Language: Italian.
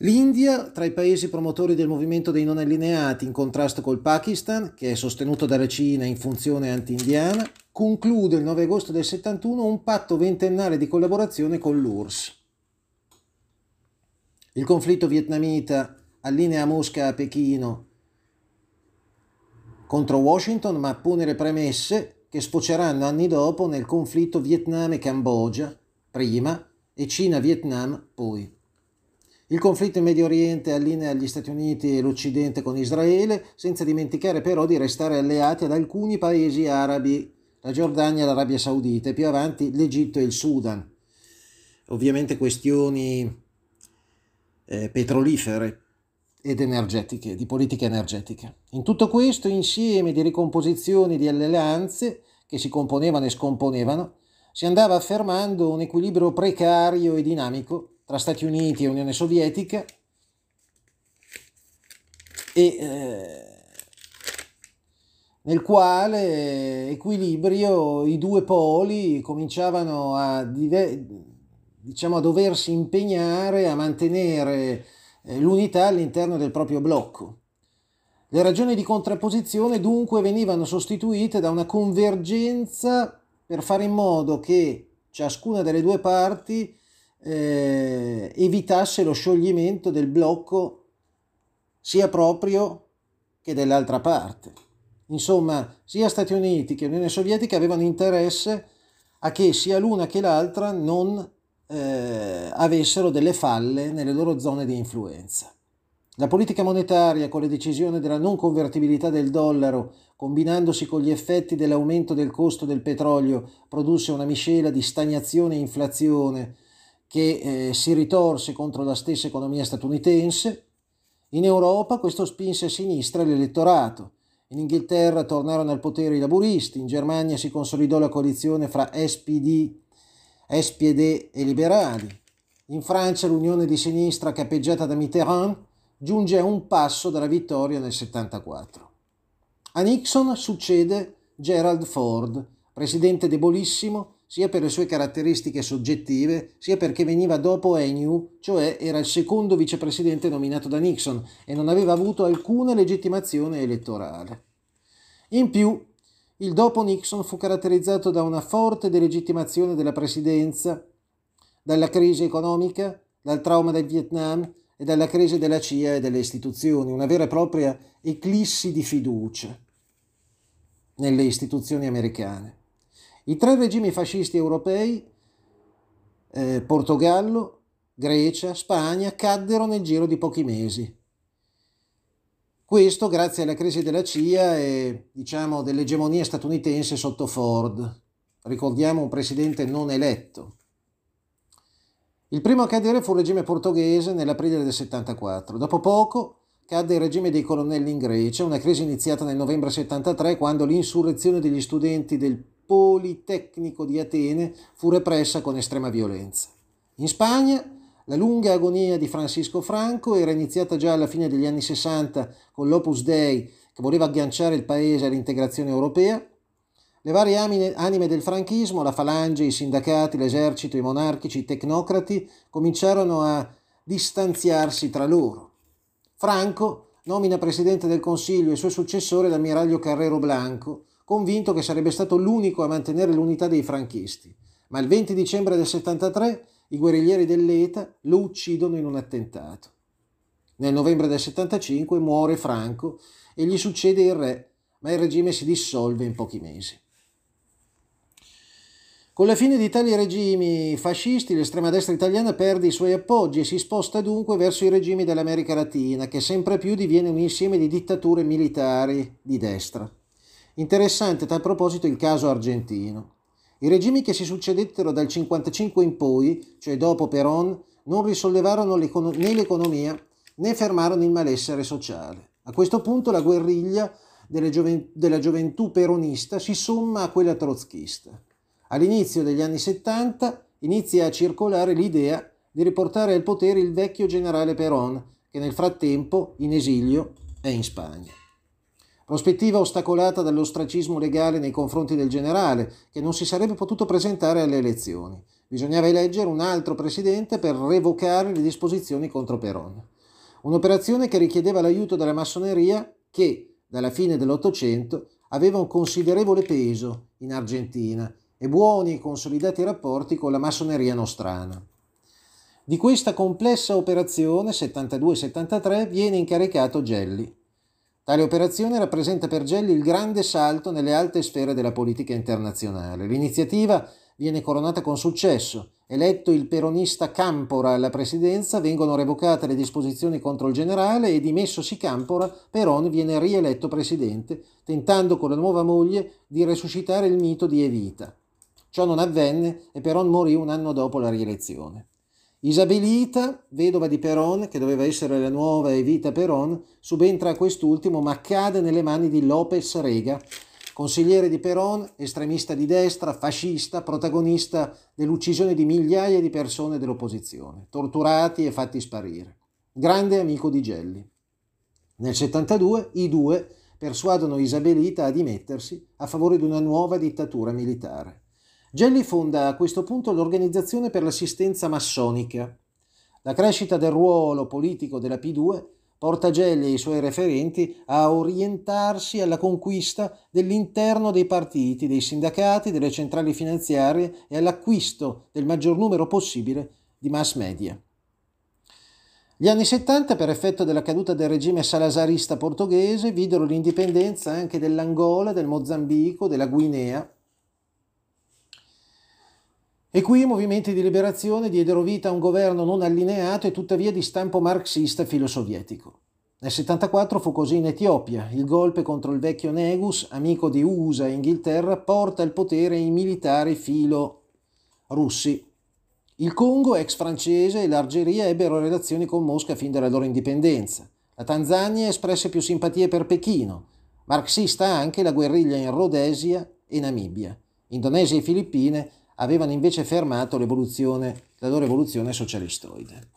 L'India, tra i paesi promotori del movimento dei non allineati in contrasto col Pakistan, che è sostenuto dalla Cina in funzione anti-indiana, conclude il 9 agosto del 71 un patto ventennale di collaborazione con l'URSS. Il conflitto vietnamita allinea Mosca a Pechino contro Washington, ma pone le premesse che sfoceranno anni dopo nel conflitto Vietnam e Cambogia, prima, e Cina-Vietnam poi. Il conflitto in Medio Oriente allinea gli Stati Uniti e l'Occidente con Israele, senza dimenticare però di restare alleati ad alcuni paesi arabi, la Giordania e l'Arabia Saudita, e più avanti l'Egitto e il Sudan. Ovviamente questioni eh, petrolifere ed energetiche, di politica energetica. In tutto questo insieme di ricomposizioni di alleanze che si componevano e scomponevano, si andava affermando un equilibrio precario e dinamico tra Stati Uniti e Unione Sovietica e eh, nel quale equilibrio i due poli cominciavano a, diciamo, a doversi impegnare a mantenere eh, l'unità all'interno del proprio blocco. Le ragioni di contrapposizione dunque venivano sostituite da una convergenza per fare in modo che ciascuna delle due parti eh, evitasse lo scioglimento del blocco sia proprio che dell'altra parte. Insomma, sia Stati Uniti che Unione Sovietica avevano interesse a che sia l'una che l'altra non eh, avessero delle falle nelle loro zone di influenza. La politica monetaria, con le decisioni della non convertibilità del dollaro, combinandosi con gli effetti dell'aumento del costo del petrolio, produsse una miscela di stagnazione e inflazione che eh, si ritorse contro la stessa economia statunitense. In Europa questo spinse a sinistra l'elettorato. In Inghilterra tornarono al potere i laburisti, in Germania si consolidò la coalizione fra SPD, SPD e liberali. In Francia l'unione di sinistra capeggiata da Mitterrand giunge a un passo dalla vittoria nel 74. A Nixon succede Gerald Ford, presidente debolissimo, sia per le sue caratteristiche soggettive, sia perché veniva dopo Agnew, cioè era il secondo vicepresidente nominato da Nixon e non aveva avuto alcuna legittimazione elettorale. In più, il dopo Nixon fu caratterizzato da una forte delegittimazione della presidenza, dalla crisi economica, dal trauma del Vietnam e dalla crisi della CIA e delle istituzioni, una vera e propria eclissi di fiducia nelle istituzioni americane. I tre regimi fascisti europei, eh, Portogallo, Grecia, Spagna, caddero nel giro di pochi mesi. Questo grazie alla crisi della CIA e diciamo dell'egemonia statunitense sotto Ford. Ricordiamo un presidente non eletto. Il primo a cadere fu il regime portoghese nell'aprile del 74. Dopo poco cadde il regime dei colonnelli in Grecia, una crisi iniziata nel novembre 73 quando l'insurrezione degli studenti del Politecnico di Atene fu repressa con estrema violenza. In Spagna la lunga agonia di Francisco Franco era iniziata già alla fine degli anni 60 con l'Opus Dei che voleva agganciare il paese all'integrazione europea. Le varie anime del franchismo, la falange, i sindacati, l'esercito, i monarchici, i tecnocrati, cominciarono a distanziarsi tra loro. Franco nomina presidente del Consiglio il suo successore l'ammiraglio Carrero Blanco, convinto che sarebbe stato l'unico a mantenere l'unità dei franchisti. Ma il 20 dicembre del 73 i guerriglieri dell'ETA lo uccidono in un attentato. Nel novembre del 75 muore Franco e gli succede il re, ma il regime si dissolve in pochi mesi. Con la fine di tali regimi fascisti, l'estrema destra italiana perde i suoi appoggi e si sposta dunque verso i regimi dell'America Latina, che sempre più diviene un insieme di dittature militari di destra. Interessante a tal proposito il caso argentino. I regimi che si succedettero dal 55 in poi, cioè dopo Perón, non risollevarono né l'economia né fermarono il malessere sociale. A questo punto la guerriglia gioven- della gioventù peronista si somma a quella trotschista. All'inizio degli anni 70 inizia a circolare l'idea di riportare al potere il vecchio generale Perón, che nel frattempo, in esilio, è in Spagna. Prospettiva ostacolata dall'ostracismo legale nei confronti del generale, che non si sarebbe potuto presentare alle elezioni. Bisognava eleggere un altro presidente per revocare le disposizioni contro Peron. Un'operazione che richiedeva l'aiuto della massoneria che, dalla fine dell'Ottocento, aveva un considerevole peso in Argentina e buoni e consolidati rapporti con la massoneria nostrana. Di questa complessa operazione 72-73 viene incaricato Gelli. Tale operazione rappresenta per Gelli il grande salto nelle alte sfere della politica internazionale. L'iniziativa viene coronata con successo. Eletto il peronista Campora alla presidenza, vengono revocate le disposizioni contro il generale e dimessosi Campora, Peron viene rieletto presidente, tentando con la nuova moglie di resuscitare il mito di Evita. Ciò non avvenne e Peron morì un anno dopo la rielezione. Isabelita, vedova di Peron, che doveva essere la nuova Evita Peron, subentra a quest'ultimo ma cade nelle mani di Lopez Rega, consigliere di Peron, estremista di destra, fascista, protagonista dell'uccisione di migliaia di persone dell'opposizione, torturati e fatti sparire. Grande amico di Gelli. Nel 72 i due persuadono Isabelita a dimettersi a favore di una nuova dittatura militare. Gelli fonda a questo punto l'Organizzazione per l'assistenza massonica. La crescita del ruolo politico della P2 porta Gelli e i suoi referenti a orientarsi alla conquista dell'interno dei partiti, dei sindacati, delle centrali finanziarie e all'acquisto del maggior numero possibile di mass media. Gli anni 70, per effetto della caduta del regime salazarista portoghese, videro l'indipendenza anche dell'Angola, del Mozambico, della Guinea, e qui i movimenti di liberazione diedero vita a un governo non allineato e tuttavia di stampo marxista filosovietico. Nel 74 fu così in Etiopia. Il golpe contro il vecchio Negus, amico di USA e Inghilterra, porta al potere i militari filo russi. Il Congo, ex francese, e l'Algeria ebbero relazioni con Mosca fin dalla loro indipendenza. La Tanzania espresse più simpatie per Pechino. Marxista anche la guerriglia in Rhodesia e Namibia. Indonesia e Filippine avevano invece fermato la loro evoluzione socialistoide.